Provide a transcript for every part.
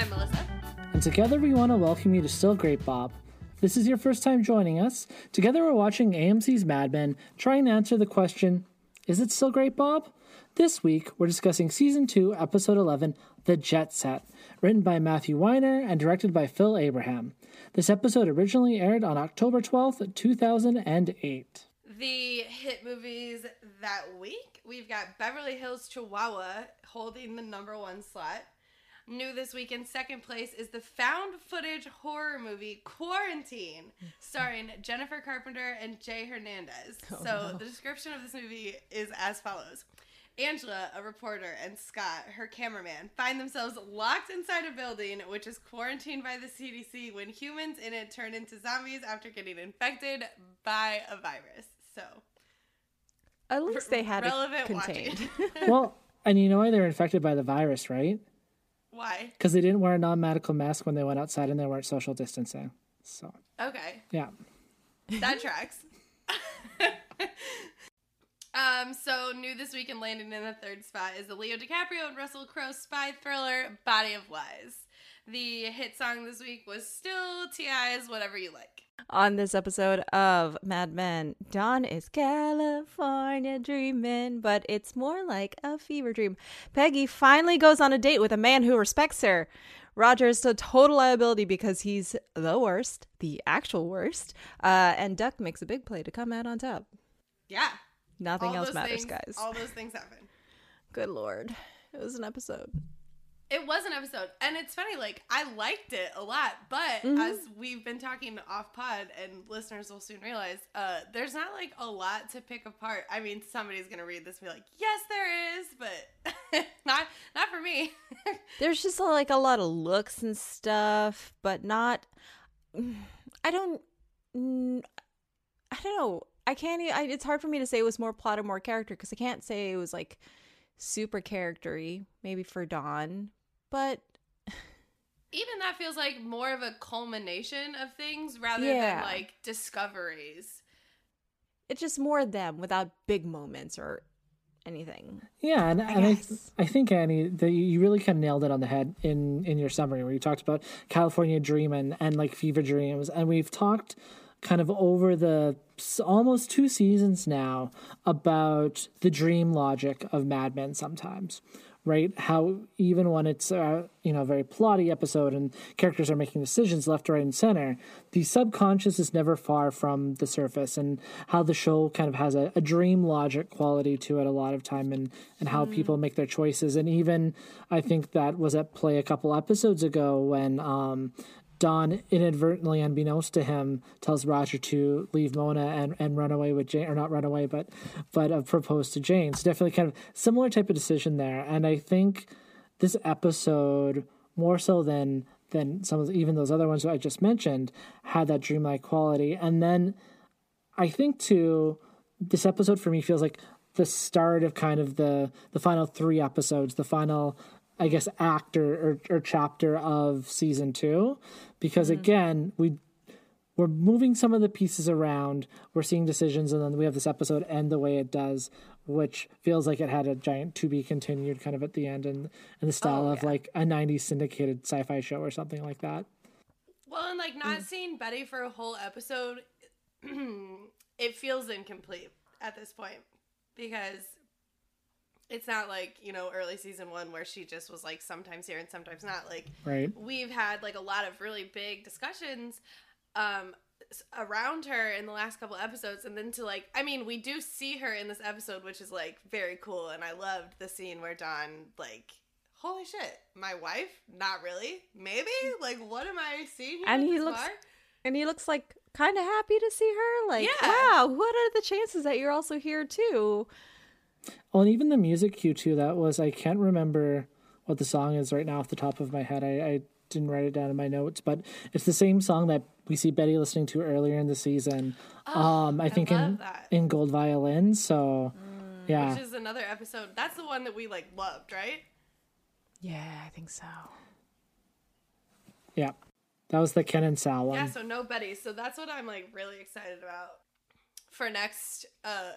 I'm Melissa. And together we want to welcome you to Still Great Bob. If this is your first time joining us. Together we're watching AMC's Mad Men, trying to answer the question Is it still great, Bob? This week we're discussing Season 2, Episode 11, The Jet Set, written by Matthew Weiner and directed by Phil Abraham. This episode originally aired on October 12th, 2008. The hit movies that week, we've got Beverly Hills Chihuahua holding the number one slot. New this week in second place is the found footage horror movie Quarantine, starring Jennifer Carpenter and Jay Hernandez. Oh, so no. the description of this movie is as follows. Angela, a reporter, and Scott, her cameraman, find themselves locked inside a building which is quarantined by the CDC when humans in it turn into zombies after getting infected by a virus. So, At least they had relevant it contained. well, and you know why they're infected by the virus, right? Why? Because they didn't wear a non medical mask when they went outside and they weren't social distancing. So, Okay. yeah. That tracks. um, so new this week and landing in the third spot is the Leo DiCaprio and Russell Crowe spy thriller Body of Lies. The hit song this week was still T.I.'s Whatever You Like. On this episode of Mad Men, Don is California dreaming, but it's more like a fever dream. Peggy finally goes on a date with a man who respects her. Roger is a total liability because he's the worst, the actual worst. Uh, and Duck makes a big play to come out on top. Yeah. Nothing All else matters, things- guys. All those things happen. Good lord. It was an episode. It was an episode, and it's funny. Like I liked it a lot, but Mhm. as we've been talking off pod, and listeners will soon realize, uh, there's not like a lot to pick apart. I mean, somebody's gonna read this and be like, "Yes, there is," but not not for me. There's just like a lot of looks and stuff, but not. I don't. I don't know. I can't. I, it's hard for me to say it was more plot or more character because I can't say it was like super charactery. Maybe for Don, but Even that feels like more of a culmination of things rather Yeah. than like discoveries. it's just more them without big moments or anything. Yeah, and, and I, guess. I think Annie, that you really kind of nailed it on the head in in your summary where you talked about California Dream and, and like fever dreams, and we've talked kind of over the almost two seasons now about the dream logic of Mad Men sometimes. Right, how even when it's uh, you know a very plotty episode and characters are making decisions left, right, and center, the subconscious is never far from the surface, and how the show kind of has a, a dream logic quality to it a lot of time, and and how people make their choices, and even I think that was at play a couple episodes ago when um, Don inadvertently, unbeknownst to him, tells Roger to leave Mona and, and run away with Jane, or not run away, but but uh, propose to Jane. So definitely kind of similar type of decision there. And I think this episode more so than than some of even those other ones that I just mentioned had that dreamlike quality. And then I think too, this episode for me feels like the start of kind of the the final three episodes, the final I guess act or, or, or chapter of season two, because mm-hmm. again we we're moving some of the pieces around, we're seeing decisions, and then we have this episode end the way it does, which feels like it had a giant to be continued kind of at the end, and in the style Oh, of yeah. like a '90s syndicated sci-fi show or something like that. Well, and like not mm. seeing Betty for a whole episode, it feels incomplete at this point. Because it's not like you know early season one where she just was like sometimes here and sometimes not. Like Right. we've had like a lot of really big discussions um around her in the last couple episodes and then to like i mean we do see her in this episode which is like very cool and i loved the scene where don like holy shit my wife not really maybe like what am i seeing here And he looks- bar? And he looks like kind of happy to see her. Like, Yeah. wow, what are the chances that you're also here too? Well, and even the music cue too. That was I can't remember what the song is right now off the top of my head. I, I didn't write it down in my notes, but it's the same song that we see Betty listening to earlier in the season. um, I think love in that. in Gold Violin. So yeah, which is another episode that's the one that we like loved right Yeah, I think so. yeah, that was the Ken and Sal one. Yeah, so no Betty. So that's what I'm like really excited about for next uh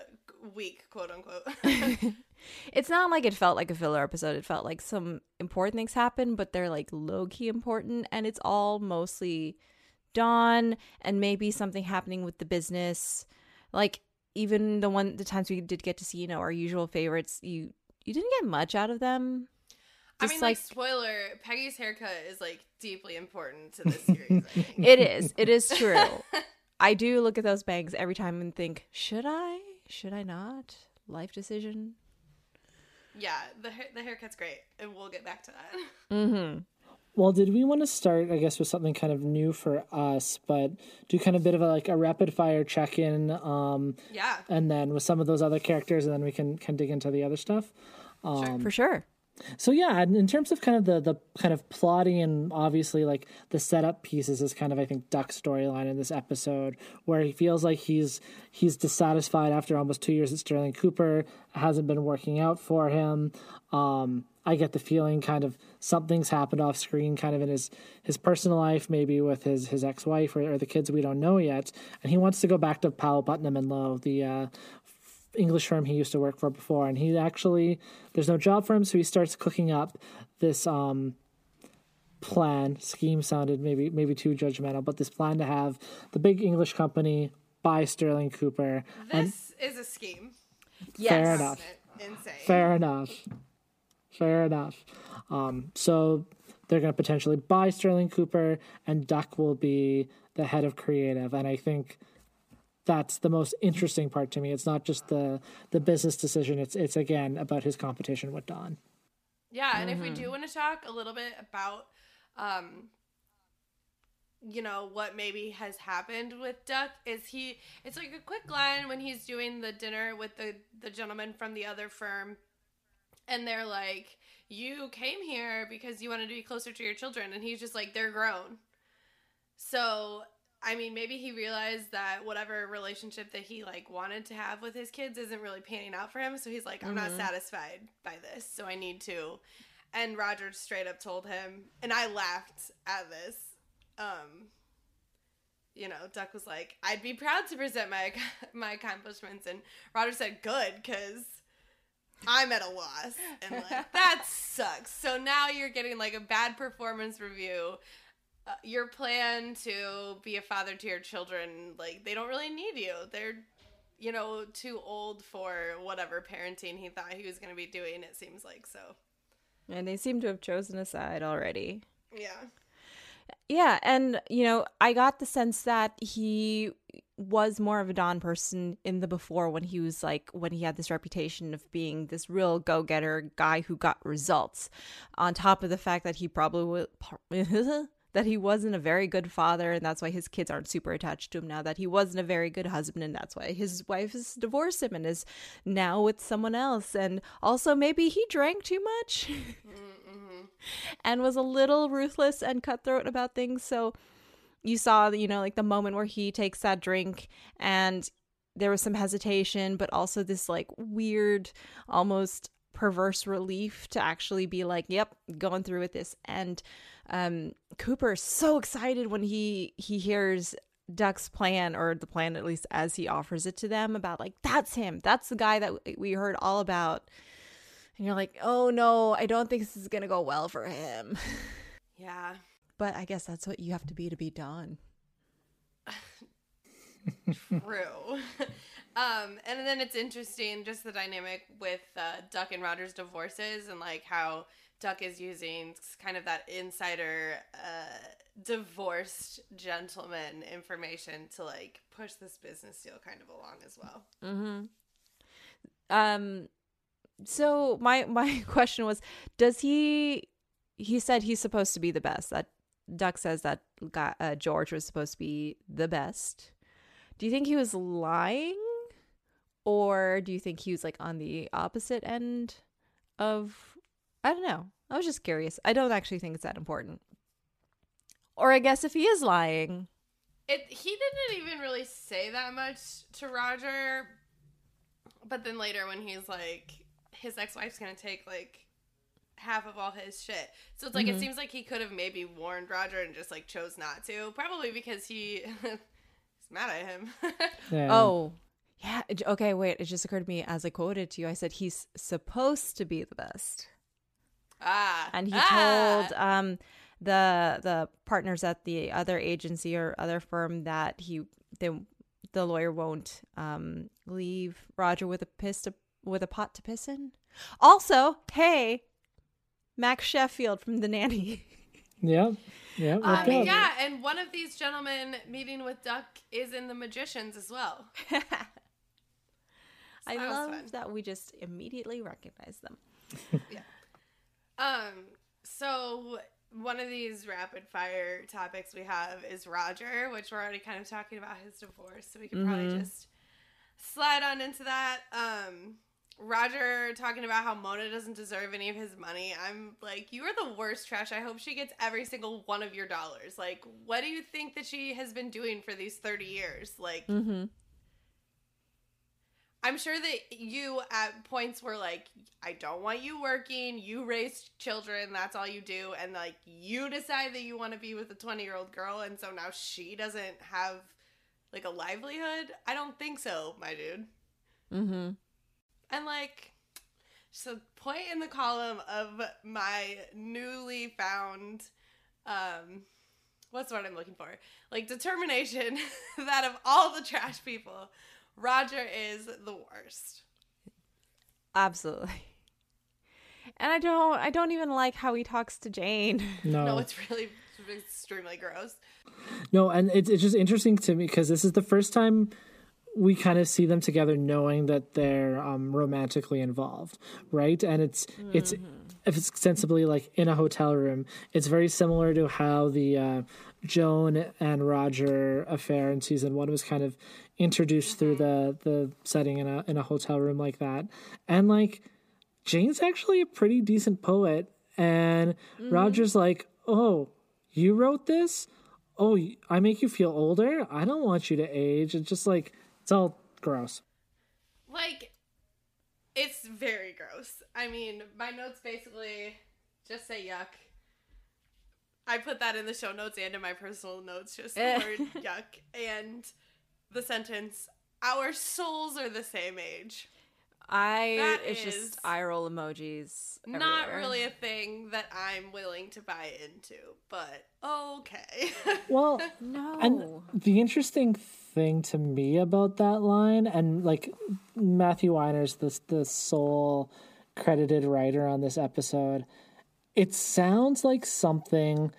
week, quote unquote. it's not like it felt like a filler episode. It felt like some important things happen, but they're like low key important, and it's all mostly Don and maybe something happening with the business. Like even the one the times we did get to see, you know, our usual favorites, you you didn't get much out of them. I Just mean, like, spoiler, Peggy's haircut is like deeply important to this series. It is. It is true. I do look at those bangs every time and think, should I? Should I not? Life decision. yeah, the hair, the haircut's great, and we'll get back to that. Mm-hmm. Well, did we want to start, I guess, with something kind of new for us, but do kind of a bit of a, like a rapid fire check in, um, Yeah, and then with some of those other characters, and then we can can dig into the other stuff. sure. For sure. So yeah, in terms of kind of the the kind of plotting and obviously like the setup pieces is kind of I think Duck's storyline in this episode where he feels like he's he's dissatisfied after almost two years at Sterling Cooper. Hasn't been working out for him. Um, I get the feeling kind of something's happened off screen, kind of in his his personal life, maybe with his his ex wife or, or the kids we don't know yet, and he wants to go back to Powell Putnam and Lowe, the uh, English firm he used to work for before, and he actually there's no job for him, so he starts cooking up this um plan. Scheme sounded maybe maybe too judgmental, but this plan to have the big English company buy Sterling Cooper. and This is a scheme. fair Yes. enough. Insane. Fair enough. Fair enough. Um, so they're going to potentially buy Sterling Cooper, and Duck will be the head of creative. And I think that's the most interesting part to me. It's not just the the business decision. It's it's again about his competition with Don. Yeah, and if we do want to talk a little bit about, um, you know, what maybe has happened with Duck, is he? It's like a quick line when he's doing the dinner with the the gentleman from the other firm, and they're like, "You came here because you wanted to be closer to your children," and he's just like, "They're grown." So. I mean, maybe he realized that whatever relationship that he like wanted to have with his kids isn't really panning out for him. So he's like, I'm not satisfied by this, so I need to and Roger straight up told him, and I laughed at this. Um, you know, Duck was like, "I'd be proud to present my my accomplishments," and Roger said, "Good, because I'm at a loss." And like, that sucks. So now you're getting like a bad performance review. Uh, your plan to be a father to your children, like they don't really need you. They're you know, too old for whatever parenting he thought he was going to be doing, it seems like. So, And they seem to have chosen a side already. yeah. Yeah, and you know, I got the sense that he was more of a Don person in the before when he was like when he had this reputation of being this real go-getter guy who got results. On top of the fact that he probably that he wasn't a very good father and that's why his kids aren't super attached to him now that he wasn't a very good husband and that's why his wife has divorced him and is now with someone else and also maybe he drank too much mm-hmm. and was a little ruthless and cutthroat about things. So you saw, you know, like the moment where he takes that drink and there was some hesitation, but also this like weird, almost perverse relief to actually be like, yep, going through with this. And um Cooper is so excited when he he hears Duck's plan or the plan at least as he offers it to them about like that's him. That's the guy that we heard all about. And you're like, "Oh no, I don't think this is going to go well for him." Yeah. But I guess that's what you have to be to be Don. True. um, and then it's interesting just the dynamic with uh, Duck and Roger's divorces and like how Duck is using kind of that insider uh, divorced gentleman information to like push this business deal kind of along as well. Mm-hmm. Um, so my my question was, does he? He said he's supposed to be the best. That Duck says that guy, uh, George was supposed to be the best. Do you think he was lying, or do you think he was like on the opposite end of? I don't know. I was just curious. I don't actually think it's that important. Or I guess if he is lying, It he didn't even really say that much to Roger, but then later when he's like his ex-wife's gonna take like half of all his shit, so it's like it mm-hmm. seems like he could have maybe warned Roger and just like chose not to, probably because he he's mad at him. Yeah. Oh, Yeah. Okay. Wait. It just occurred to me as I quoted to you. I said he's supposed to be the best, Ah. and he ah. told um the the partners at the other agency or other firm that he they, the lawyer won't um leave Roger with a piss to, with a pot to piss in. Also, hey, Max Sheffield from The Nanny. Yeah, yeah. Um, yeah, and one of these gentlemen meeting with Duck is in The Magicians as well. I love that we just immediately recognize them. Um, so one of these rapid fire topics we have is Roger, which we're already kind of talking about his divorce, so we could probably just slide on into that. Um, Roger talking about how Mona doesn't deserve any of his money. I'm like, you are the worst trash. I hope she gets every single one of your dollars. Like, what do you think that she has been doing for these 30 years? Like, Mm-hmm. I'm sure that you at points were like, I don't want you working. You raise children. That's all you do. And like, you decide that you want to be with a 20 year old girl. And so now she doesn't have like a livelihood. I don't think so, my dude. Mm-hmm. And like, so point in the column of my newly found, um, what's the word I'm looking for? Like determination that of all the trash people, Roger is the worst. Absolutely. And I don't I don't even like how he talks to Jane. No, No, it's really extremely gross. No, and it's it's just interesting to me because this is the first time we kind of see them together, knowing that they're um, romantically involved, right? And it's it's if it's extensively like in a hotel room. It's very similar to how the uh, Joan and Roger affair in season one was kind of introduced through the the setting in a in a hotel room like that, and like Jane's actually a pretty decent poet, and Roger's like, oh. You wrote this? oh, I make you feel older. I don't want you to age. It's just like it's all gross. Like, it's very gross. I mean, my notes basically just say yuck. I put that in the show notes and in my personal notes, just the eh. word yuck. And the sentence, our souls are the same age. I That it's is just eye roll emojis. Not really a thing that I'm willing to buy into, but okay. Well, No. and the interesting thing to me about that line, and like Matthew Weiner's the the sole credited writer on this episode, it sounds like something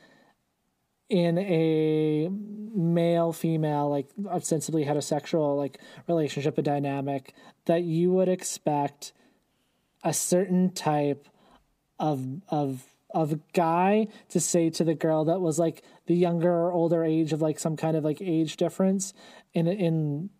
in a male female like ostensibly heterosexual like relationship a dynamic that you would expect a certain type of of of guy to say to the girl that was like the younger or older age of like some kind of like age difference in in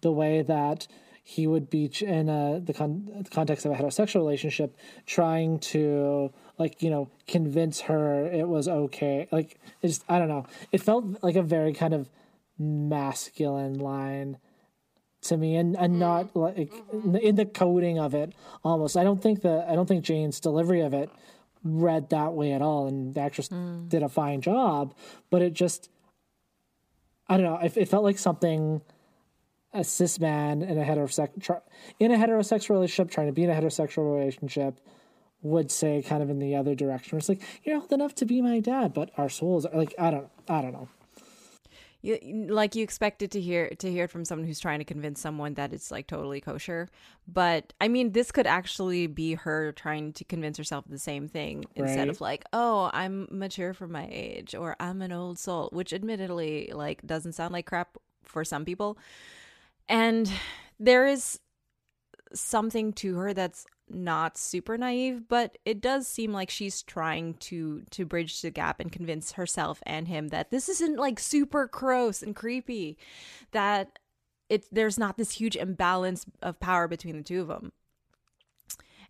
the way that he would be in a, the, con- the context of a heterosexual relationship trying to like you know convince her it was okay. Like it's i don't know. It felt like a very kind of masculine line to me and, and mm-hmm. not like mm-hmm. in the coding of it almost. I don't think the i don't think jane's delivery of it read that way at all and the actress mm. did a fine job but it just i don't know it, it felt like something a cis man in a heterosexual in a heterosexual relationship trying to be in a heterosexual relationship would say kind of in the other direction. It's like you're old enough to be my dad but our souls are like i don't i don't know you, like you expected to hear to hear it from someone who's trying to convince someone that it's like totally kosher. But i mean this could actually be her trying to convince herself the same thing instead of like oh i'm mature for my age or i'm an old soul which admittedly like doesn't sound like crap for some people. And there is something to her that's not super naive but it does seem like she's trying to to bridge the gap and convince herself and him that this isn't like super gross and creepy that it there's not this huge imbalance of power between the two of them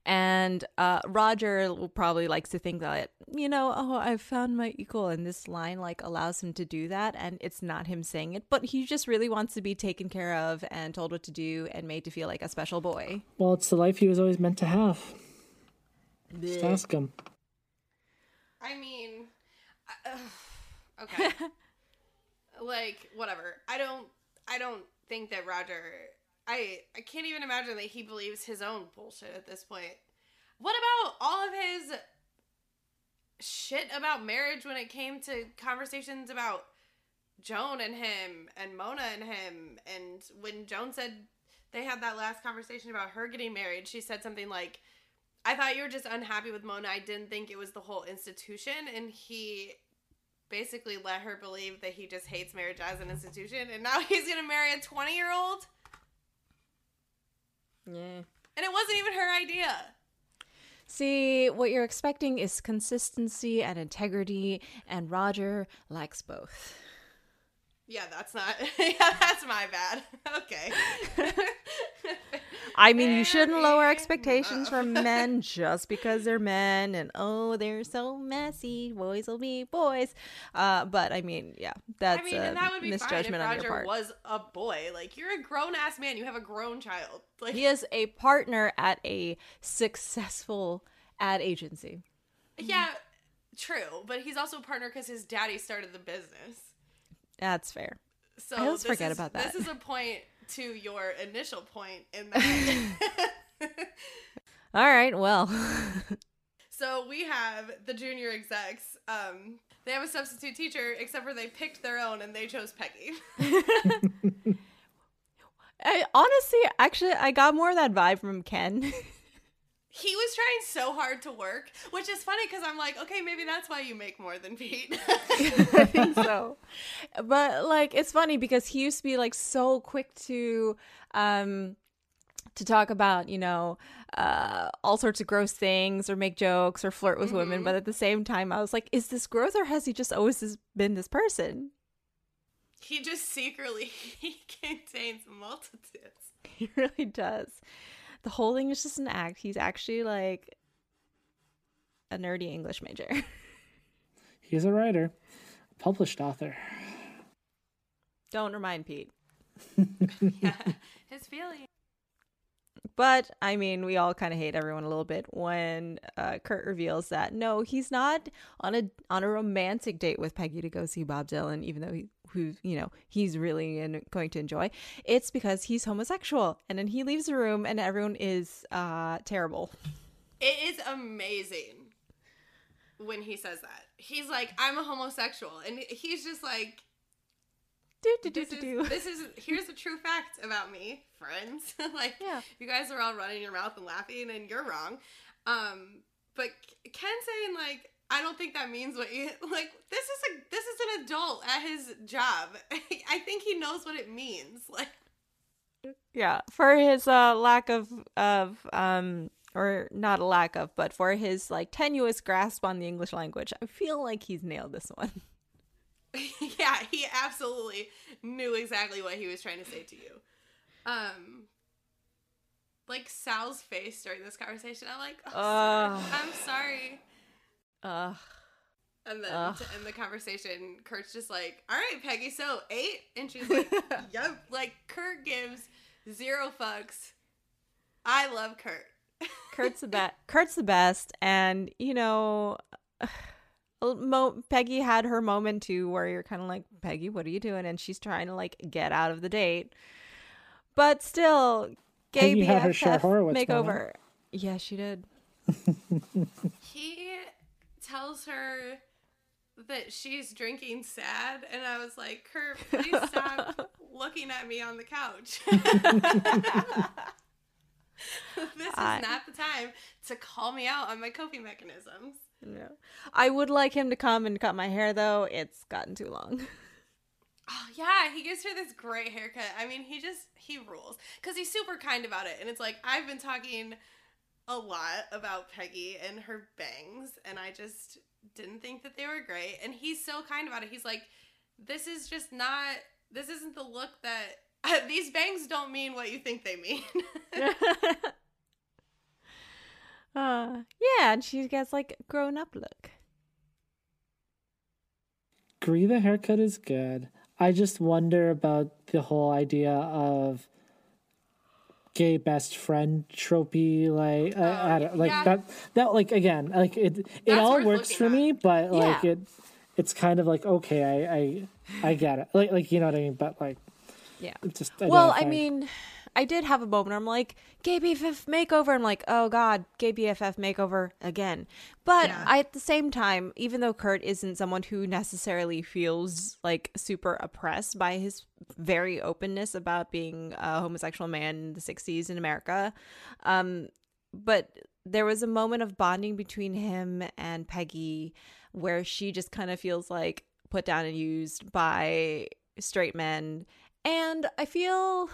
and uh, Roger will probably likes to think that you know oh I found my equal and this line like allows him to do that and it's not him saying it but he just really wants to be taken care of and told what to do and made to feel like a special boy. well it's the life he was always meant to have just ask him I mean, uh, okay. like whatever. I don't. I don't think that Roger I I can't even imagine that he believes his own bullshit at this point. What about all of his shit about marriage when it came to conversations about Joan and him and Mona and him and when Joan said they had that last conversation about her getting married, she said something like I thought you were just unhappy with Mona. I didn't think it was the whole institution and he basically let her believe that he just hates marriage as an institution and now he's going to marry a 20-year-old Yeah. and it wasn't even her idea. See, what you're expecting is consistency and integrity, and Roger likes both. Yeah, that's not. yeah, that's my bad. Okay. I mean, you shouldn't lower expectations from men just because they're men and oh, they're so messy. Boys will be boys. Uh, but I mean, yeah, that's I mean, a and that would be fine if misjudgment on your part. was a boy. Like you're a grown ass man. You have a grown child. Like He is a partner at a successful ad agency. yeah, true. But he's also a partner because his daddy started the business. That's fair. So I always forget is- about that. This is a point to your initial point in that. All right, well, so we have the junior execs. Um, they have a substitute teacher, except for they picked their own and they chose Peggy. I honestly, actually, I got more of that vibe from Ken. He was trying so hard to work, which is funny because I'm like, okay, maybe that's why you make more than Pete. I think so. But like it's funny because he used to be like so quick to um to talk about, you know, uh all sorts of gross things or make jokes or flirt with women, but at the same time I was like, is this growth or has he just always been this person? he just secretly he contains multitudes. He really does. The whole thing is just an act. He's actually like a nerdy English major. He's a writer, published author. Don't remind Pete. Yeah, his feelings. But I mean, we all kind of hate everyone a little bit when uh, Kurt reveals that no, he's not on a on a romantic date with Peggy to go see Bob Dylan, even though he who you know he's really in, going to enjoy. It's because he's homosexual, and then he leaves the room, and everyone is uh, terrible. It is amazing when he says that. He's like, I'm a homosexual, and he's just like, Do do do this do is do. this is here's a true fact about me, friends. like, Yeah. you guys are all running your mouth and laughing, and you're wrong. Um, but Ken saying like, I don't think that means what you like. This is a this is an adult at his job. I think he knows what it means. Like, Yeah, for his uh, lack of of um or not a lack of, but for his like tenuous grasp on the English language, I feel like he's nailed this one. yeah, he absolutely knew exactly what he was trying to say to you. Um, like Sal's face during this conversation, I'm like, oh, sir, I'm sorry. Ugh. And then Ugh. to end the conversation, Kurt's just like, all right, Peggy, so eight? And she's like, yep. Like, Kurt gives zero fucks. I love Kurt. Kurt's the best. Kurt's the best, and you know, Mo- Peggy had her moment too, where you're kind of like, Peggy, what are you doing? And she's trying to like get out of the date, but still, gay Peggy had her Cher BFF Horowitz makeover. Yeah, she did. He tells her that she's drinking sad, and I was like, Kurt, please stop looking at me on the couch. this is I- not the time to call me out on my coping mechanisms. No, I would like him to come and cut my hair though. It's gotten too long. Oh yeah, he gives her this great haircut. I mean, he just he rules because he's super kind about it, and it's like I've been talking a lot about Peggy and her bangs, and I just didn't think that they were great. And he's so kind about it. He's like, "This is just not. This isn't the look that these bangs don't mean what you think they mean." uh, yeah, and she gets like grown up look. Agree the haircut is good. I just wonder about the whole idea of gay best friend tropey like I, I don't, like yeah. that that like again like it it That's all works for at. me but like it it's kind of like okay I I I get it like like you know what I mean but like Yeah. it's just Well, I identifying. mean, I did have a moment where I'm like, gay BFF makeover. I'm like, oh God, gay BFF makeover again. But Yeah. I, at the same time, even though Kurt isn't someone who necessarily feels like super oppressed by his very openness about being a homosexual man in the 60s in America, um, but there was a moment of bonding between him and Peggy where she just kind of feels like put down and used by straight men. And I feel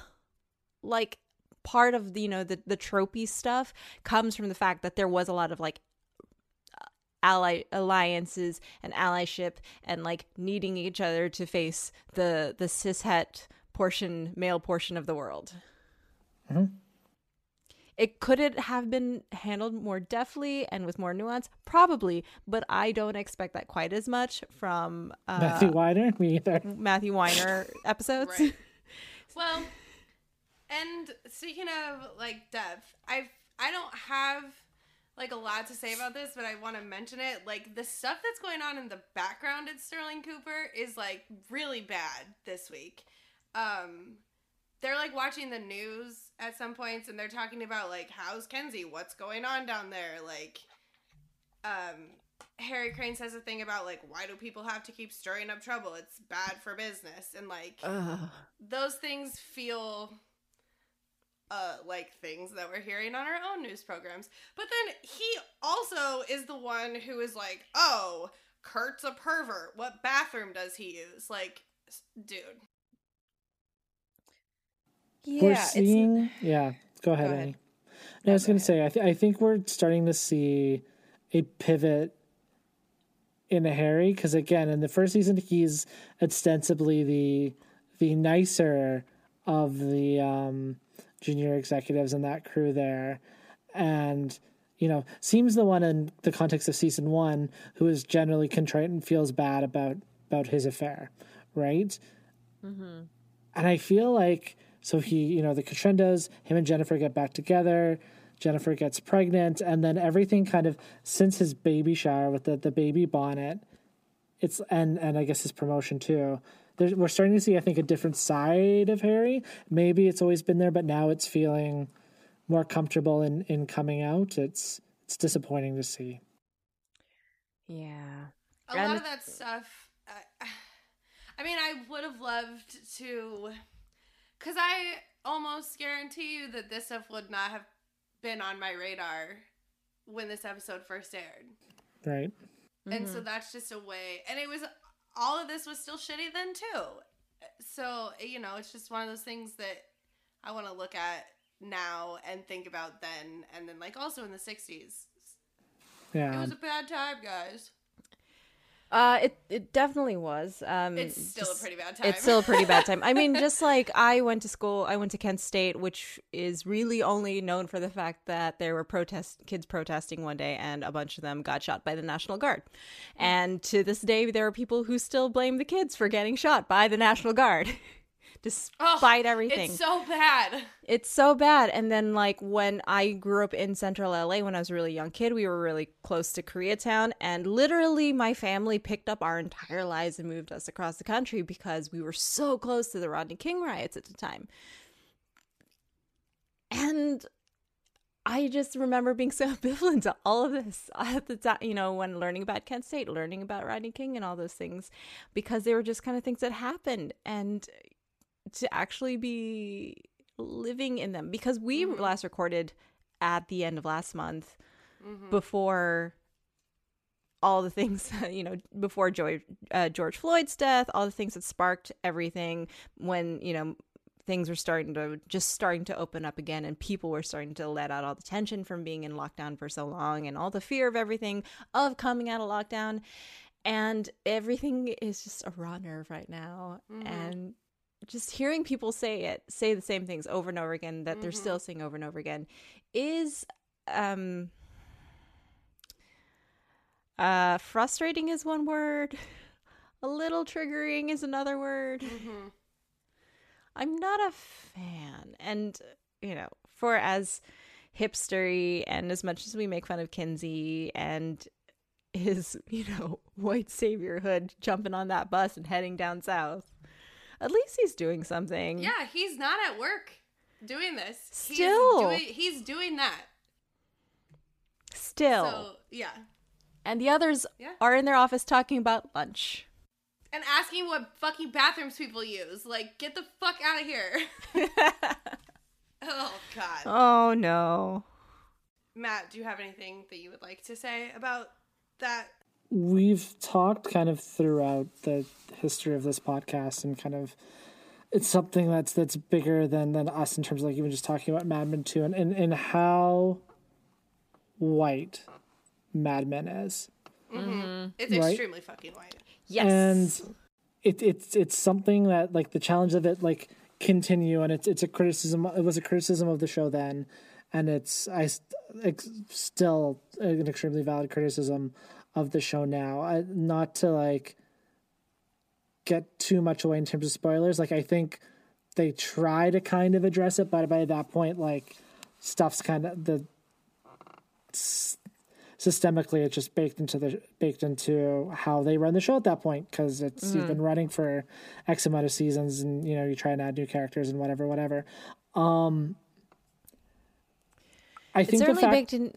like part of the, you know the the tropey stuff comes from the fact that there was a lot of like ally alliances and allyship and like needing each other to face the the cishet portion male portion of the world. It could it have been handled more deftly and with more nuance? Probably but i don't expect that quite as much from uh, Matthew Weiner, me either. matthew weiner episodes. Well, and speaking of like depth, I've I don't have like a lot to say about this, but I want to mention it. Like the stuff that's going on in the background at Sterling Cooper is like really bad this week. Um they're like watching the news at some points and they're talking about like how's Kinsey? What's going on down there? Like um Harry Crane says a thing about like why do people have to keep stirring up trouble? It's bad for business and like Ugh. those things feel uh like things that we're hearing on our own news programs. But then he also is the one who is like, "Oh, Kurt's a pervert. What bathroom does he use?" Like, dude. yeah we're it's- seeing yeah go ahead, Go ahead. Annie. No, I was going to say I, th- I think we're starting to see a pivot in a Harry because again in the first season he's ostensibly the the nicer of the um, junior executives and that crew there, and you know seems the one in the context of season one who is generally contrite and feels bad about about his affair, right? Mm-hmm. and I feel like so he, you know, the crescendos, him and Jennifer get back together. Jennifer gets pregnant, and then everything kind of since his baby shower with the the baby bonnet, it's and and I guess his promotion too. There's, we're starting to see, I think, a different side of Harry. Maybe it's always been there, but now it's feeling more comfortable in in coming out. It's it's disappointing to see. yeah A And lot of that stuff uh, I mean, I would have loved to cuz I almost guarantee you that this stuff would not have been on my radar when this episode first aired. Right? And Mm-hmm. so that's just a way. And it was all of this was still shitty then too. So, you know, it's just one of those things that I want to look at now and think about then and then like also in the 60s. Yeah. It was a bad time, guys. Uh, it it definitely was. Um, It's still just- a pretty bad time. It's still a pretty bad time. I mean, just like I went to school, I went to Kent State, which is really only known for the fact that there were protest kids protesting one day, and a bunch of them got shot by the National Guard. And to this day, there are people who still blame the kids for getting shot by the National Guard, despite everything. It's so bad. It's so bad. And then, like, when I grew up in central LA when I was a really young kid, we were really close to Koreatown. And literally, my family picked up our entire lives and moved us across the country because we were so close to the Rodney King riots at the time. And I just remember being so ambivalent to all of this at the time, you know, when learning about Kent State, learning about Rodney King and all those things, because they were just kind of things that happened. And to actually be living in them because we mm-hmm. last recorded at the end of last month mm-hmm. before all the things you know before George, uh, George Floyd's death all the things that sparked everything when you know things were starting to just starting to open up again and people were starting to let out all the tension from being in lockdown for so long and all the fear of everything of coming out of lockdown. And everything is just a raw nerve right now. Mm-hmm. And just hearing people say it say the same things over and over again that they're still saying over and over again is um uh frustrating is one word. A little triggering is another word. Mm-hmm. i'm not a fan. And you know for as hipstery and as much as we make fun of kinsey and his you know white saviorhood jumping on that bus and heading down south at least he's doing something Yeah, he's not at work. doing this. Still. he's doing, he's doing that. Still. So yeah, and the others Yeah. are in their office talking about lunch. and asking what fucking bathrooms people use. Like, get the fuck out of here. oh god. Oh no. Matt, do you have anything that you would like to say about that? We've talked kind of throughout the history of this podcast and kind of it's something that's that's bigger than than us in terms of like even just talking about Mad Men 2 and, and, and how white Mad Men is. Mm-hmm. It's Right. extremely fucking white. Yes. And it it's it's something that like the challenge of it like continue and it's it's a criticism it was a criticism of the show then and it's I st- ex- still an extremely valid criticism of the show now I, not to like get too much away in terms of spoilers like I think they try to kind of address it but by that point like stuff's kind of the systemically it's just baked into the baked into how they run the show at that point because it's you've been running for x amount of seasons and you know you try and add new characters and whatever whatever um i it's think the certainly fact baked in.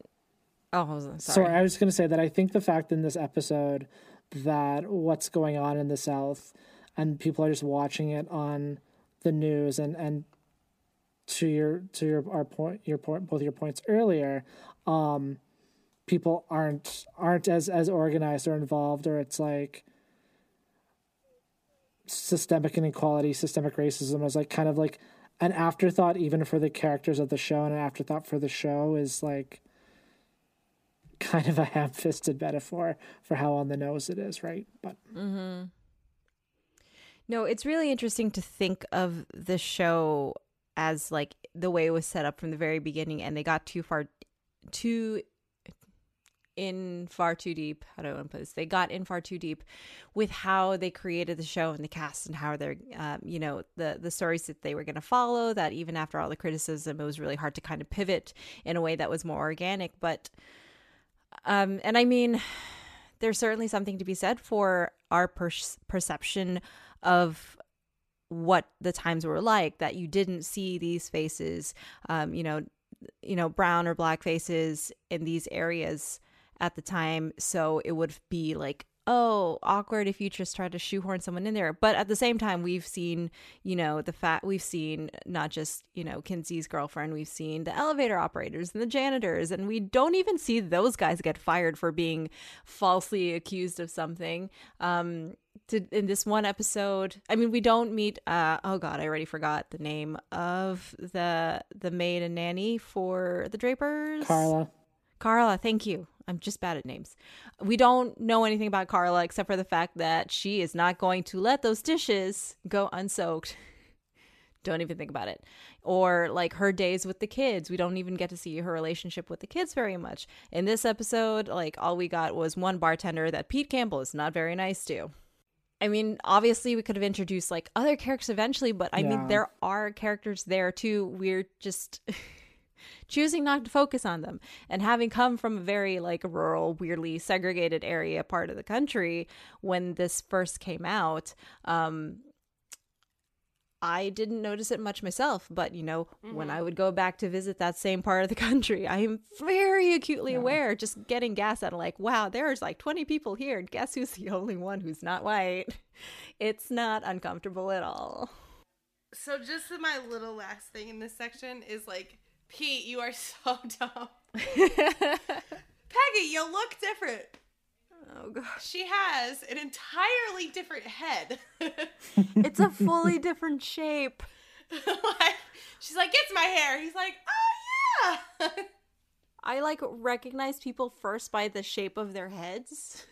Oh, I was- sorry. sorry i was going to say that i think the fact in this episode that what's going on in the south and people are just watching it on the news and and to your to your our point your point both your points earlier um people aren't aren't as as organized or involved or it's like systemic inequality systemic racism is like kind of like an afterthought even for the characters of the show and an afterthought for the show is like kind of a ham-fisted metaphor for how on the nose it is right but mm-hmm. No, it's really interesting to think of the show as like the way it was set up from the very beginning, and they got too far, too in far too deep. How do I want to put this? They got in far too deep with how they created the show and the cast and how they're, um, you know, the the stories that they were going to follow. That even after all the criticism, it was really hard to kind of pivot in a way that was more organic. But, um, and I mean, there's certainly something to be said for our per- perception of what the times were like that you didn't see these faces um you know you know brown or black faces in these areas at the time. So it would be like oh awkward if you just try to shoehorn someone in there. But at the same time we've seen you know the fact we've seen not just you know kinsey's girlfriend we've seen the elevator operators and the janitors and we don't even see those guys get fired for being falsely accused of something. Um to, in this one episode i mean we don't meet uh oh god i already forgot the name of the the maid and nanny for the drapers. Carla Carla, thank you. I'm just bad at names. We don't know anything about Carla except for the fact that she is not going to let those dishes go unsoaked. don't even think about it. Or like her days with the kids. We don't even get to see her relationship with the kids very much. In this episode, like all we got was one bartender that Pete Campbell is not very nice to. I mean, obviously we could have introduced like other characters eventually, but I Yeah. mean there are characters there too. We're just choosing not to focus on them and having come from a very like rural weirdly segregated area part of the country when this first came out um I didn't notice it much myself, but you know, when I would go back to visit that same part of the country, I am very acutely aware just getting gas at like, wow, there's like 20 people here. and Guess who's the only one who's not white? It's not uncomfortable at all. So just my little last thing in this section is like, Pete, you are so dumb. Peggy, you look different. Oh gosh. She has an entirely different head. It's a fully different shape. like, she's like, it's my hair. He's like, oh yeah. I like recognize people first by the shape of their heads.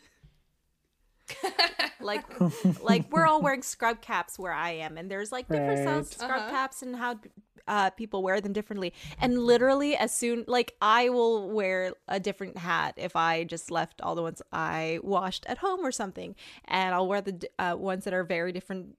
Like like we're all wearing scrub caps where I am and there's like different styles of scrub Uh-huh. caps and how uh, people wear them differently. And literally as soon like I will wear a different hat if I just left all the ones I washed at home or something and I'll wear the uh, ones that are very different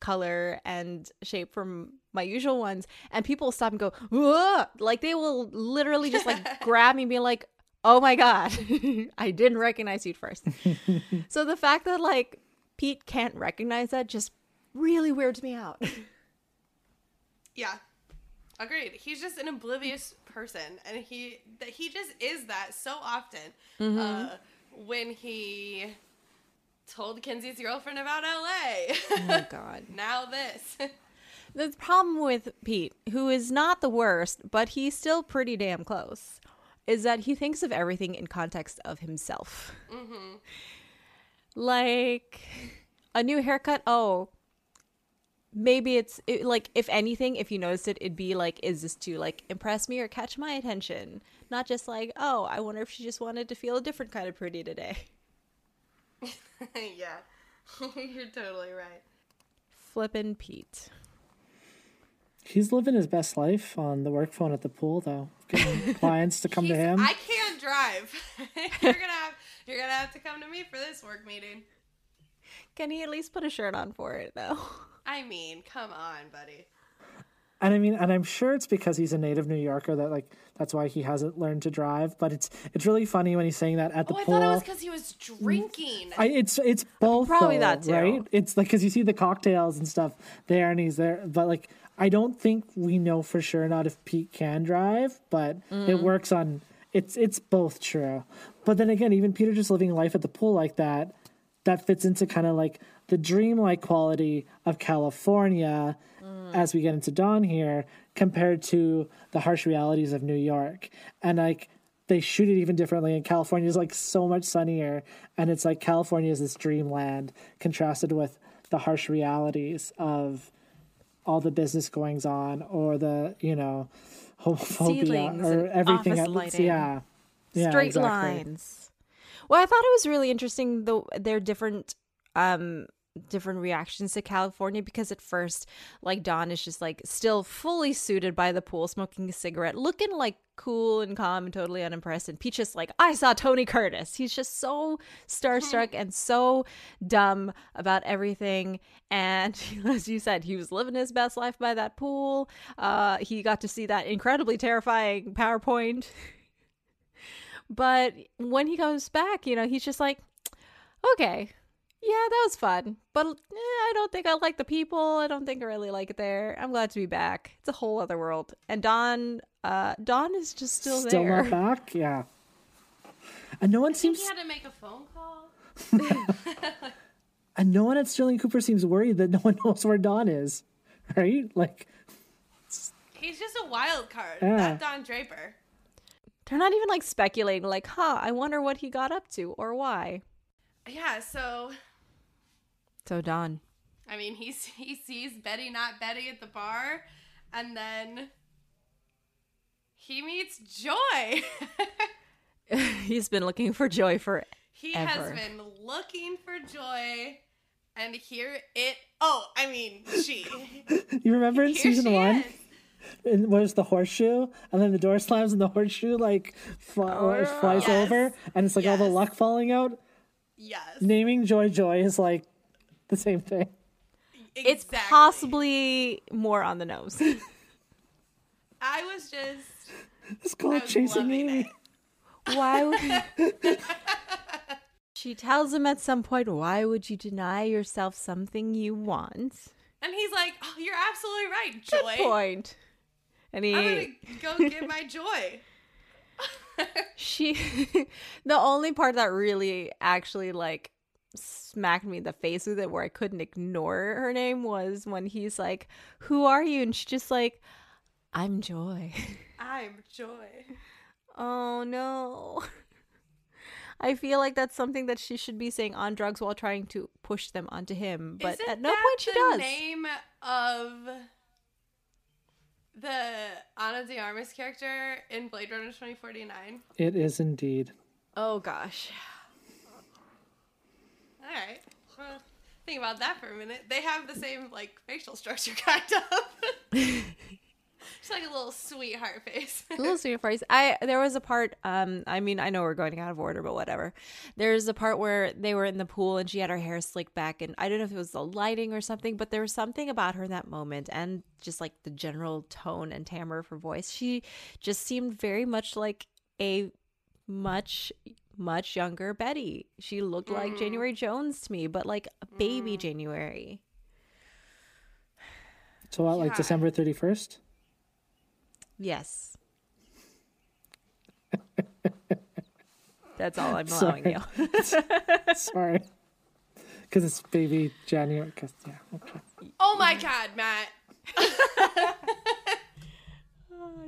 color and shape from my usual ones and people will stop and go Whoa! like they will literally just like grab me and be like oh my god i didn't recognize you at first so the fact that like pete can't recognize that just really weirds me out yeah. Agreed. He's just an oblivious person, and he that he just is that so often. Mm-hmm. Uh, when he told Kinsey's girlfriend about LA. Oh God. now this. The problem with Pete, who is not the worst, but he's still pretty damn close, is that he thinks of everything in context of himself. Mm-hmm. Like a new haircut. Oh, maybe it's it, like if anything, if you noticed it, it'd be like, is this to like impress me or catch my attention? Not just like, oh, I wonder if she just wanted to feel a different kind of pretty today. yeah, you're totally right. Flippin' Pete. He's living his best life on the work phone at the pool, though, getting clients to come to him. I can't drive. you're gonna have you're gonna have to come to me for this work meeting. Can he at least put a shirt on for it though? I mean, come on, buddy. And I mean, and I'm sure it's because he's a native New Yorker that like that's why he hasn't learned to drive. But it's it's really funny when he's saying that at the Oh, I pool. thought it was because he was drinking. I, it's it's both Probably though, that too. right? It's like because you see the cocktails and stuff there, and he's there. But like, I don't think we know for sure not if Pete can drive, but Mm. it works on. It's it's both true. But then again, even Peter just living life at the pool like that, that fits into kind of like the dreamlike quality of California Mm. as we get into Don here, compared to the harsh realities of New York, and like they shoot it even differently and California is like so much sunnier and it's like California is this dreamland contrasted with the harsh realities of all the business goings on or the you know homophobia Ceilings or everything at- lighting. yeah yeah straight exactly. lines. Well, I thought it was really interesting though their different um different reactions to California because at first like Don is just like still fully suited by the pool smoking a cigarette looking like cool and calm and totally unimpressed. And Pete is like I saw Tony Curtis. He's just so starstruck and so dumb about everything. And as you said he was living his best life by that pool. Uh he got to see that incredibly terrifying PowerPoint. But when he comes back, you know, he's just like, okay, yeah, that was fun. But eh, I don't think I like the people. I don't think I really like it there. I'm glad to be back. It's a whole other world. And Don, uh, Don is just still, still there. not back yeah and no one I think seems he had to make a phone call. and no one at Sterling Cooper seems worried that no one knows where Don is right like He's just a wild card. Yeah. That Don Draper. They're not even like speculating, like, huh, I wonder what he got up to or why. Yeah, so So Don, I mean, he's he sees Betty not Betty at the bar, and then he meets Joy. he's been looking for joy for he has been looking for Joy, and here it. Oh, I mean, she. you remember in Here season she one is. and was the horseshoe, and then the door slams, and the horseshoe like fly, oh, flies Oh, Yes. over, and it's like all the luck falling out. Yes, Naming Joy Joy is like the same thing. it's possibly more on the nose. I was just. It's called chasing loving Amy. it. Why would You... She tells him at some point, why would you deny yourself something you want? And he's like, "Oh, you're absolutely right, Good Joy. point. And he I'm gonna go get my joy." she the only part that really actually like smacked me in the face with it where I couldn't ignore her name was when he's like, Who are you? And she's just like, I'm Joy. I'm joy. Oh no. I feel like that's something that she should be saying on drugs while trying to push them onto him, but Isn't at no point she the does. Name of the Ana de Armas character in Blade Runner 2049. It is indeed. Oh gosh. All right. Well, think about that for a minute. They have the same like facial structure, kind of. Just like a little sweetheart face. a little sweetheart face. I there was a part. Um, I mean, I know we're going out of order, but whatever. There's a part where they were in the pool and she had her hair slicked back, and I don't know if it was the lighting or something, but there was something about her in that moment, and just like the general tone and timbre of her voice, she just seemed very much like a much much younger Betty. She looked like mm-hmm. January Jones to me, but like a baby mm. January. So what, like Yeah. December thirty first? Yes. That's all I'm allowing Sorry. you. Sorry. Because it's baby January. Cause, yeah, okay. Oh my god, Matt.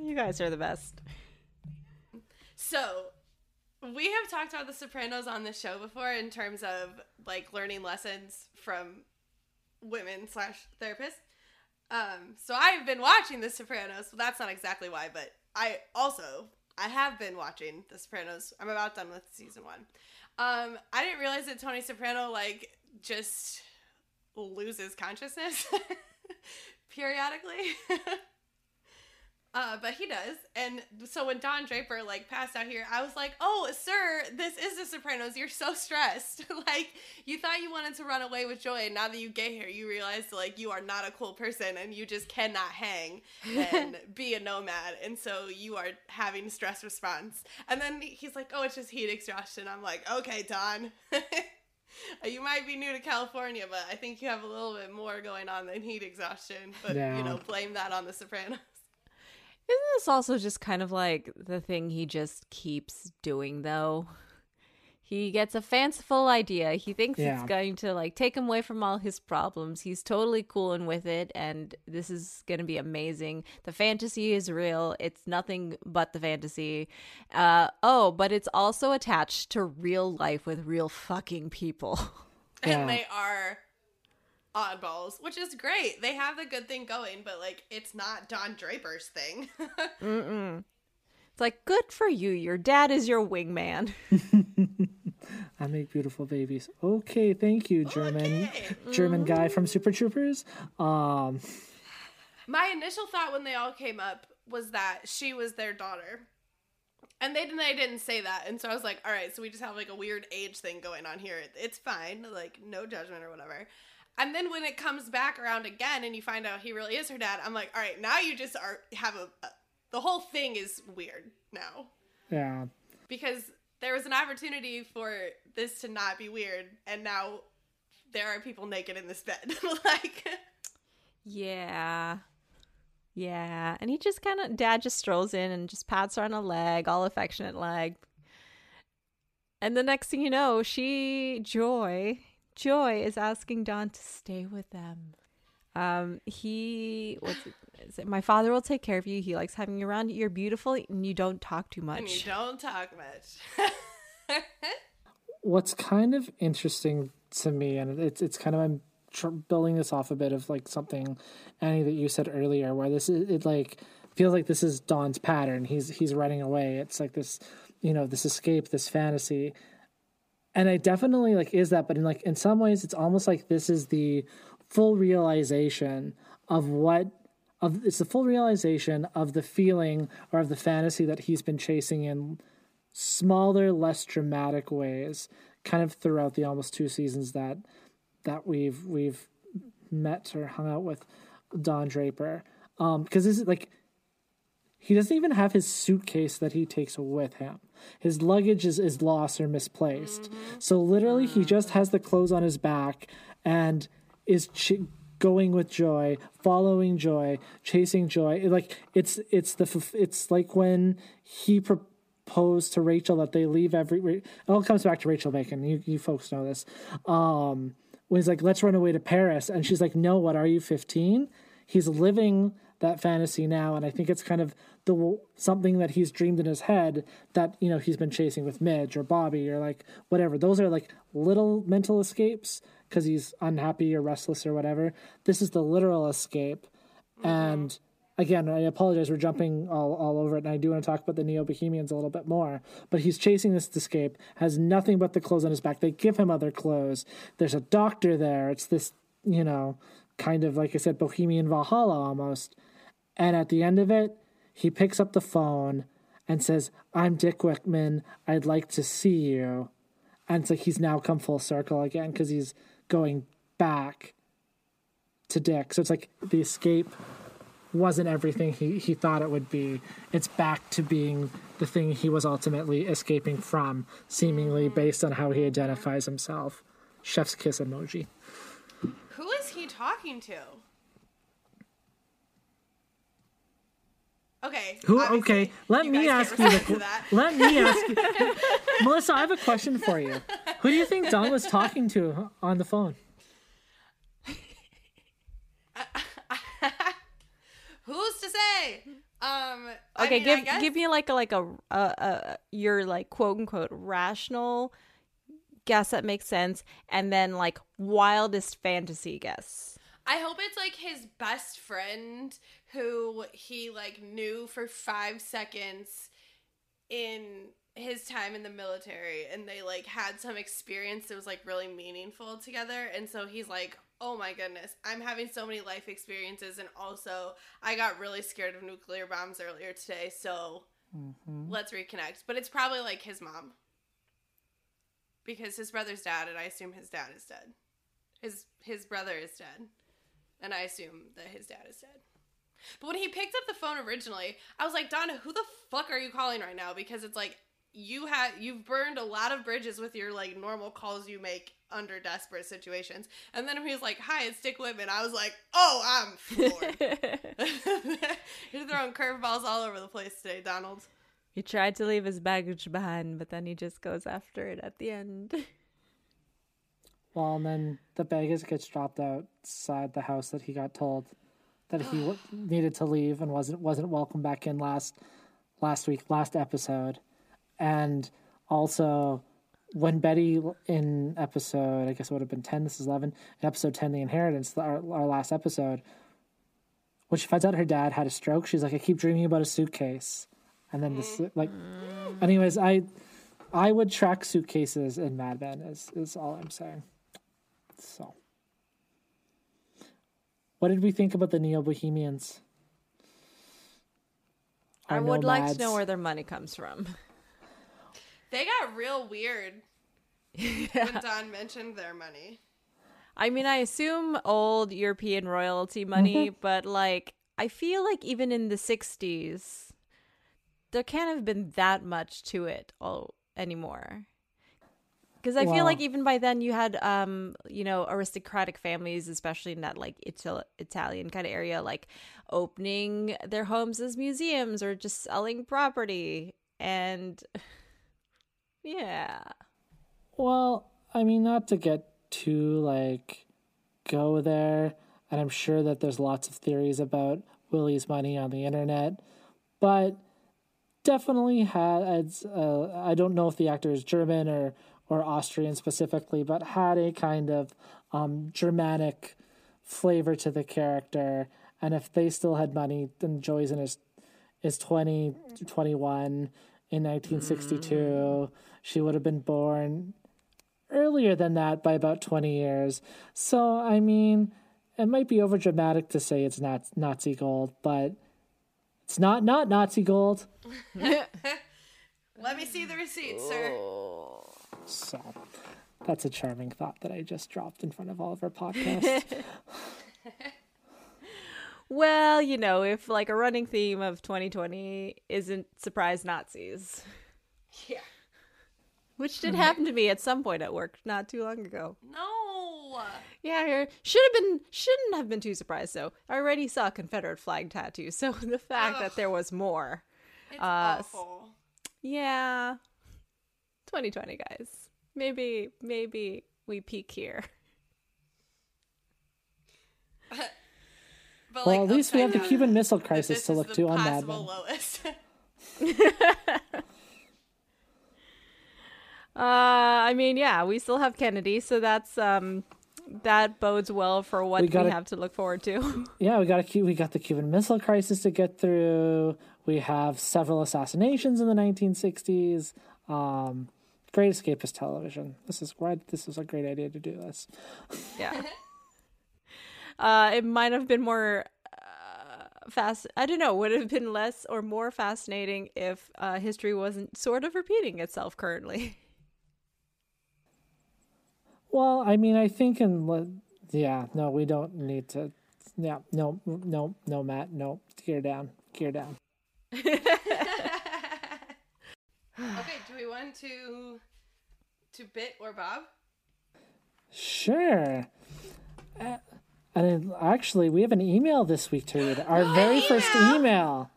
you guys are the best. So, we have talked about The Sopranos on this show before in terms of like learning lessons from women slash therapists. Um, so I've been watching The Sopranos. Well, that's not exactly why, but I also I have been watching The Sopranos. I'm about done with season one. Um, I didn't realize that Tony Soprano like just loses consciousness periodically. Uh, but he does, and so when Don Draper like passed out here, I was like, "Oh, sir, this is The Sopranos. You're so stressed. like you thought you wanted to run away with joy, and now that you get here, you realize like you are not a cool person, and you just cannot hang and be a nomad, and so you are having stress response." And then he's like, "Oh, it's just heat exhaustion." I'm like, "Okay, Don." You might be new to California, but I think you have a little bit more going on than heat exhaustion. But Yeah. you know, blame that on the Sopranos. Isn't this also just kind of like the thing he just keeps doing though? He gets a fanciful idea. He thinks Yeah. it's going to like take him away from all his problems. He's totally cool and with it and this is going to be amazing. The fantasy is real. It's nothing but the fantasy. Uh oh, but it's also attached to real life with real fucking people. Yeah. and they are oddballs, which is great. They have the good thing going, but like it's not Don Draper's thing. Mm-mm. It's like good for you. Your dad is your wingman. I make beautiful babies. Okay, thank you, German Okay. German guy from Super Troopers. Um, My initial thought when they all came up was that she was their daughter. And they didn't they didn't say that. And so I was like, all right, so we just have like a weird age thing going on here. It's fine, like no judgment or whatever. And then when it comes back around again and you find out he really is her dad, I'm like, all right, now you just are have a, a the whole thing is weird now. yeah, because there was an opportunity for this to not be weird and now there are people naked in this bed like Yeah. Yeah. And he just kind of, dad just strolls in and just pats her on a leg, all affectionate leg. And the next thing you know, she, Joy, Joy is asking Don to stay with them. Um, he, what's it, is it, my father will take care of you. He likes having you around. You're beautiful and you don't talk too and you much. don't talk much what's kind of interesting to me, and it's it's kind of I'm tr- building this off a bit of like something Annie that you said earlier, where this is it like feels like this is Don's pattern. He's he's running away. It's like this, you know, this escape, this fantasy, and it definitely like is that. But in like in some ways, it's almost like this is the full realization of what of it's the full realization of the feeling or of the fantasy that he's been chasing in smaller, less dramatic ways, kind of throughout the almost two seasons that that we've we've met or hung out with Don Draper. Um, because this is like he doesn't even have his suitcase that he takes with him. His luggage is, is lost or misplaced. So literally, he just has the clothes on his back and is ch- going with joy, following joy, chasing joy. It, like it's it's the f- it's like when he proposed to Rachel that they leave every. It all comes back to Rachel Bacon. You you folks know this. Um, when he's like, "Let's run away to Paris," and she's like, "No, what are you, 15? He's living that fantasy now, and I think it's kind of the something that he's dreamed in his head that you know he's been chasing with Midge or Bobby or like whatever. Those are like little mental escapes because he's unhappy or restless or whatever. This is the literal escape, mm-hmm. and again, I apologize. We're jumping all, all over it, and I do want to talk about the Neo Bohemians a little bit more. But he's chasing this escape, has nothing but the clothes on his back. They give him other clothes. There's a doctor there. It's this, you know, kind of like I said, Bohemian Valhalla almost. And at the end of it, he picks up the phone and says, I'm Dick Whitman. I'd like to see you. And it's like he's now come full circle again because he's going back to Dick. So it's like the escape wasn't everything he, he thought it would be. It's back to being the thing he was ultimately escaping from, seemingly mm-hmm. based on how he identifies himself. Chef's kiss emoji. who is he talking to Okay. Who? Okay, let me ask can't you. respond to The, let me ask you, Melissa. I have a question for you. Who do you think Don was talking to on the phone? Who's to say? Um. I Okay, mean, I give guess- give me like a like a uh, uh your like quote unquote rational guess that makes sense, and then like wildest fantasy guess. I hope it's like his best friend who he like knew for five seconds in his time in the military and they like had some experience that was like really meaningful together and so he's like oh my goodness i'm having so many life experiences and also i got really scared of nuclear bombs earlier today so mm-hmm. let's reconnect. But it's probably like his mom. Because his brother's dead and i assume his dad is dead. His his brother is dead and I assume that his dad is dead. But when he picked up the phone originally, I was like, Donna, who the fuck are you calling right now? Because it's like you had you've burned a lot of bridges with your like normal calls you make under desperate situations. And then he was like, Hi, it's Dick Whitman. I was like, Oh, I'm floored. You're throwing curveballs all over the place today, Donald. he tried to leave his baggage behind, but then he just goes after it at the end. Well, and then the baggage gets dropped outside the house that he got told that he w- needed to leave and wasn't wasn't welcome back in last last week, last episode, and also when Betty in episode, I guess it would have been ten. This is eleven. In episode ten, the inheritance, the- our, our last episode, when she finds out her dad had a stroke, she's like, "I keep dreaming about a suitcase," and then this mm. like, anyways, I. I would track suitcases in Mad Men. Is is all I'm saying. So, what did we think about the Neo Bohemians? I Our would like to know where their money comes from. They got real weird when Don mentioned their money. I mean, I assume old European royalty money, mm-hmm. but like, I feel like even in the 60s, there can't have been that much to it all anymore. Because I feel like even by then you had, um, you know, aristocratic families, especially in that like Ital- Italian kind of area, like opening their homes as museums or just selling property. And yeah. Well, I mean, not to get too like go there, and I'm sure that there's lots of theories about Willie's money on the internet, but definitely had. Uh, I don't know if the actor is German or or Austrian specifically, but had a kind of um, Germanic flavor to the character. And if they still had money, then Joey's in his is 20, 21 in 1962. She would have been born earlier than that by about 20 years. So, I mean, it might be over dramatic to say it's not Nazi gold, but it's not not Nazi gold. Let me see the receipt, sir. So, that's a charming thought that I just dropped in front of all of our podcasts. Well, you know, if like a running theme of 2020 isn't surprise Nazis, Yeah. which did happen to me at some point at work not too long ago. No. Yeah, should have been shouldn't have been too surprised though. I already saw a Confederate flag tattoo, so the fact that there was more. It's Uh, awful. Yeah. 2020 guys. Maybe maybe we peak here. But well, at least we have the Cuban Missile Crisis to look to on that possible Men. lowest. Uh I mean, yeah, we still have Kennedy, so that's um that bodes well for what We we, gotta- have to look forward to. Yeah, we got a we got the Cuban Missile Crisis to get through. We have several assassinations in the 1960s. Um, great escapist television. This is why this was a great idea to do this. yeah. Uh it might have been more uh, fast I don't know, would it have been less or more fascinating if uh history wasn't sort of repeating itself currently. Well, I mean, I think in yeah, no, we don't need to. Yeah, no, no, no, Matt, no, gear down, gear down. Okay, do we want to to bit or bob? Sure. Uh, and then, actually, we have an email this week to read. Our very first email.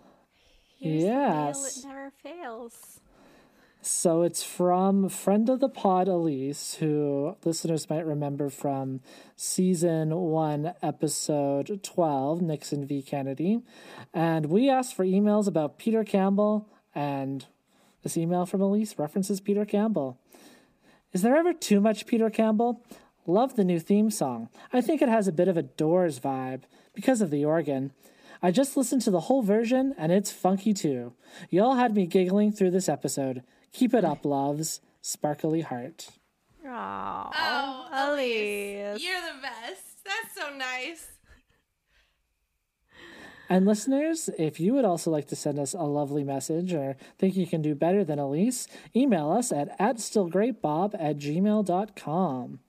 Here's the mail, Yes. it never fails. So it's from friend of the pod Elise, who listeners might remember from season one, episode 12, Nixon v. Kennedy. And we asked for emails about Peter Campbell, and this email from Elise references Peter Campbell. Is there ever too much Peter Campbell? Love the new theme song. I think it has a bit of a Doors vibe because of the organ. I just listened to the whole version and it's funky too. Y'all had me giggling through this episode. Keep it up, loves. Sparkly heart. Aww. Oh, Elise. Elise, you're the best. That's so nice. And listeners, if you would also like to send us a lovely message or think you can do better than Elise, email us at, at stillgreatpod at gmail.com.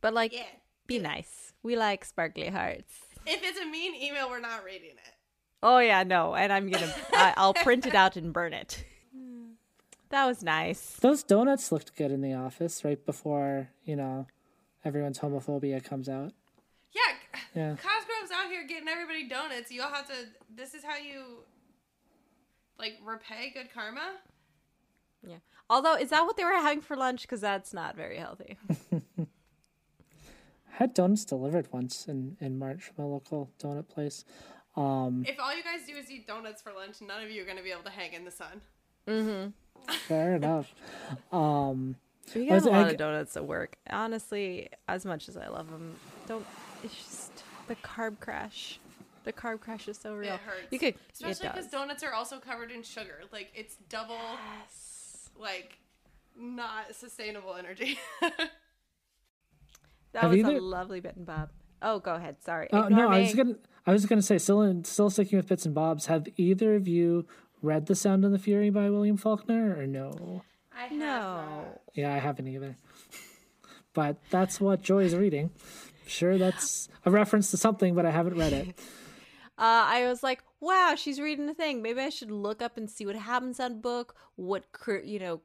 But like, Yeah. be nice. We like sparkly hearts. If it's a mean email, we're not reading it. Oh yeah, no, and I'm gonna. I, I'll print it out and burn it. That was nice. Those donuts looked good in the office right before, you know, everyone's homophobia comes out. Yeah, Yeah. Cosgrove's out here getting everybody donuts. You'll have to. This is how you, like, repay good karma. Yeah. Although, is that what they were having for lunch? Because that's not very healthy. I had donuts delivered once in, in March from a local donut place. Um, If all you guys do is eat donuts for lunch, none of you are gonna be able to hang in the sun. Mm-hmm. Fair enough. Um, We I was- got lot g- of donuts at work. Honestly, as much as I love them, don't. It's just the carb crash. The carb crash is so real. It hurts. You could, Especially because donuts are also covered in sugar. Like it's double, yes. like, not sustainable energy. That Have was either- a lovely bit and bob. Oh, go ahead. Sorry. oh, Ignore no, I was gonna, I was gonna say, still, in, still sticking with bits and bobs. Have either of you read *The Sound and the Fury* by William Faulkner, or no? I No. Yeah, I haven't either. But that's what Joy is reading. Sure, that's a reference to something, but I haven't read it. Uh, I was like, wow, she's reading a thing. Maybe I should look up and see what happens on book, what cri- you know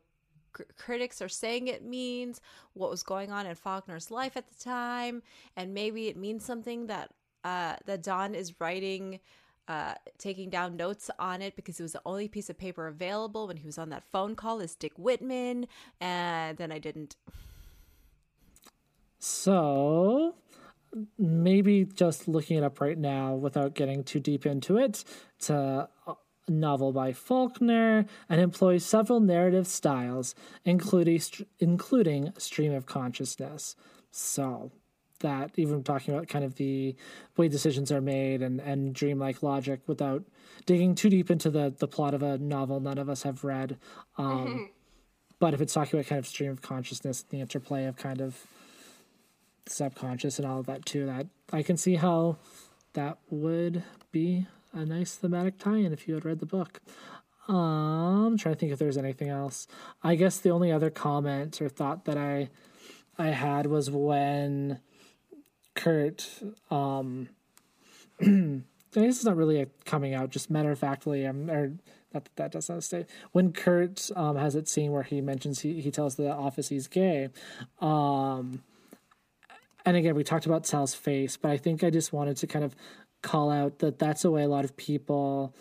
cr- critics are saying it means, what was going on in Faulkner's life at the time, and maybe it means something that uh, that Don is writing. Uh, taking down notes on it because it was the only piece of paper available when he was on that phone call is Dick Whitman, and then I didn't. So maybe just looking it up right now without getting too deep into it. It's a novel by Faulkner and employs several narrative styles, including including stream of consciousness. So that even talking about kind of the way decisions are made and, and dreamlike logic without digging too deep into the, the plot of a novel none of us have read. Um, but if it's talking about kind of stream of consciousness, the interplay of kind of subconscious and all of that too, that I can see how that would be a nice thematic tie-in if you had read the book. Um, I'm trying to think if there's anything else. I guess the only other comment or thought that I I had was when Kurt um I guess it's not really a coming out, just matter of factly, um, or not that that doesn't stay. When Kurt um has that scene where he mentions he he tells the office he's gay, um, and again we talked about Sal's face, but I think I just wanted to kind of call out that that's a way a lot of people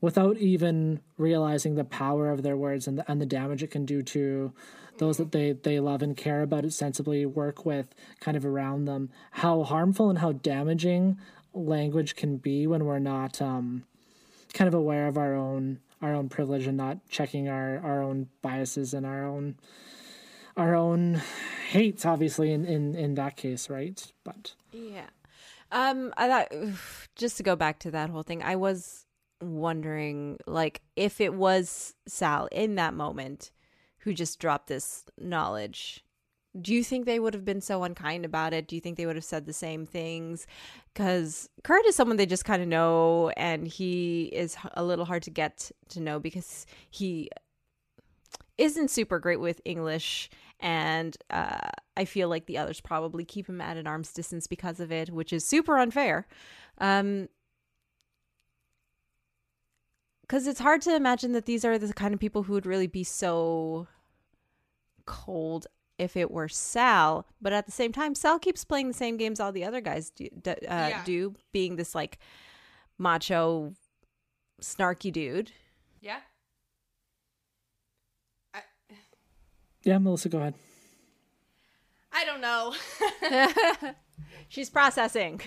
without even realizing the power of their words and the, and the damage it can do to those that they, they love and care about it sensibly work with kind of around them how harmful and how damaging language can be when we're not um, kind of aware of our own our own privilege and not checking our, our own biases and our own our own hates obviously in, in, in that case right but Yeah. Um, I thought just to go back to that whole thing, I was wondering like if it was Sal in that moment who just dropped this knowledge. Do you think they would have been so unkind about it? Do you think they would have said the same things? Because Kurt is someone they just kind of know, and he is a little hard to get to know because he isn't super great with English, and uh, I feel like the others probably keep him at an arm's distance because of it, which is super unfair. Um, because it's hard to imagine that these are the kind of people who would really be so cold if it were Sal. But at the same time, Sal keeps playing the same games all the other guys do, uh, Yeah. do being this like macho snarky dude. Yeah. I Yeah, Melissa, go ahead. I don't know. She's processing.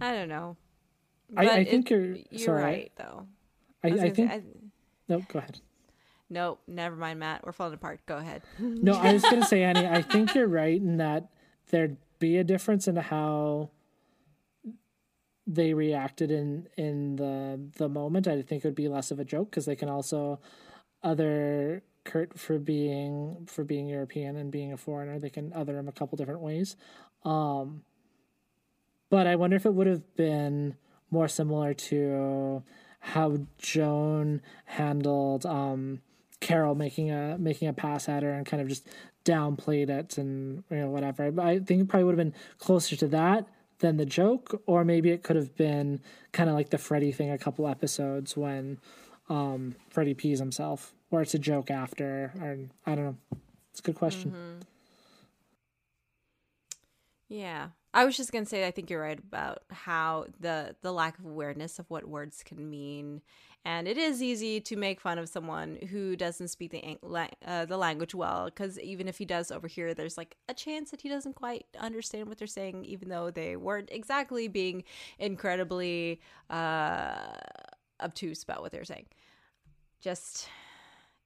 I don't know. I- I think it- you're- you're sorry. right though. I, was I think. say, I- no, go ahead. nope, never mind, Matt. We're falling apart. Go ahead. No, I was going to say, Annie, I think you're right in that there'd be a difference in how they reacted in in the the moment. I think it would be less of a joke because they can also other Kurt for being for being European and being a foreigner. They can other him a couple different ways. Um, but I wonder if it would have been more similar to how Joan handled um, Carol making a making a pass at her and kind of just downplayed it and you know whatever. I think it probably would have been closer to that than the joke, or maybe it could have been kind of like the Freddy thing a couple episodes when um, Freddy pees himself, or it's a joke after, or I don't know. It's a good question. Yeah. I was just gonna say I think you're right about how the the lack of awareness of what words can mean, and it is easy to make fun of someone who doesn't speak the uh, the language well, because even if he does overhear, there's like a chance that he doesn't quite understand what they're saying, even though they weren't exactly being incredibly uh, obtuse about what they're saying. Just,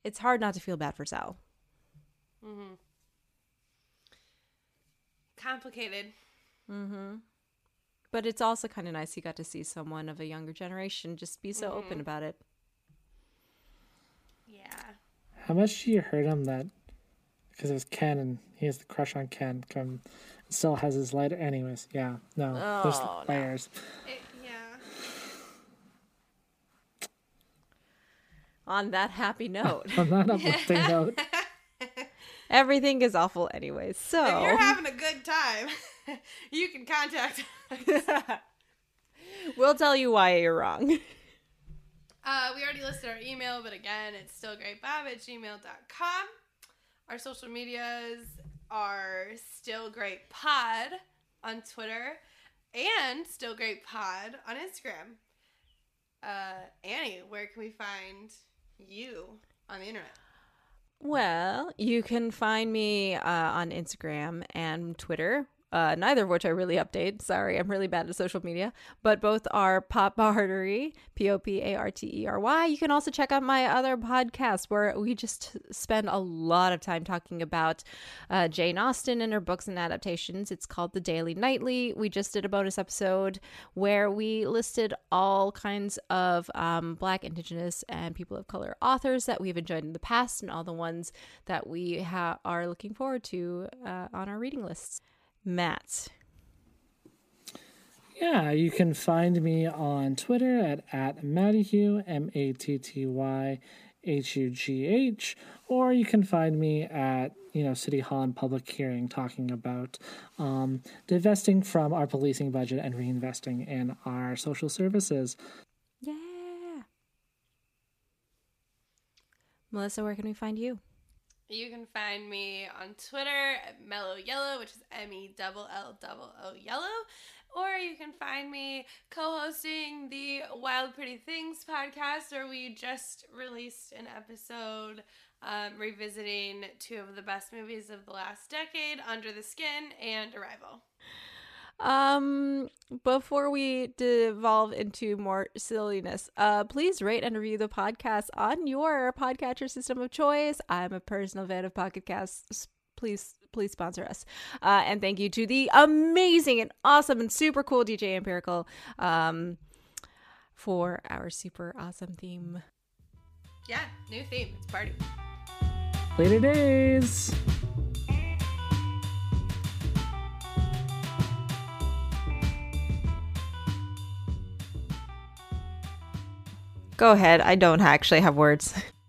it's hard not to feel bad for Sal. Mm-hmm. Complicated. Mm-hmm. But it's also kind of nice he got to see someone of a younger generation just be so open about it. Yeah. How much do you hurt him that because it was Ken and he has the crush on Ken, come still has his lighter. Anyways, yeah, no, there's Oh, no. layers. It, yeah. On that happy note, On that uplifting note, everything is awful anyway. So, if you're having a good time, you can contact us. we'll tell you why you're wrong. Uh, we already listed our email, but again, it's stillgreatpod at gmail.com. Our social medias are Still Great Pod on Twitter and Still Great Pod on Instagram. Uh, Annie, where can we find you on the internet? Well, you can find me uh, on Instagram and Twitter. Uh, neither of which I really update. Sorry, I'm really bad at social media. But both are Pop Artery, P O P A R T E R Y. You can also check out my other podcast where we just spend a lot of time talking about uh, Jane Austen and her books and adaptations. It's called The Daily Nightly. We just did a bonus episode where we listed all kinds of um, Black, Indigenous, and people of color authors that we've enjoyed in the past and all the ones that we ha- are looking forward to uh, on our reading lists. Matt. yeah, you can find me on Twitter at at Mattyhugh M A T T Y H U G H, or you can find me at you know City Hall and public hearing talking about um, divesting from our policing budget and reinvesting in our social services. Yeah. Melissa, where can we find you? You can find me on Twitter at Mellow Yellow, which is M E L L O Yellow, or you can find me co-hosting the Wild Pretty Things podcast, where we just released an episode um, revisiting two of the best movies of the last decade, Under the Skin and Arrival. Um, before we devolve into more silliness, uh, please rate and review the podcast on your podcatcher system of choice. I'm a personal fan of Pocket Casts. Please, please sponsor us. Uh, and thank you to the amazing and awesome and super cool DJ Empirical, um, for our super awesome theme. Yeah, new theme. It's party. Later days. Go ahead. I don't actually have words.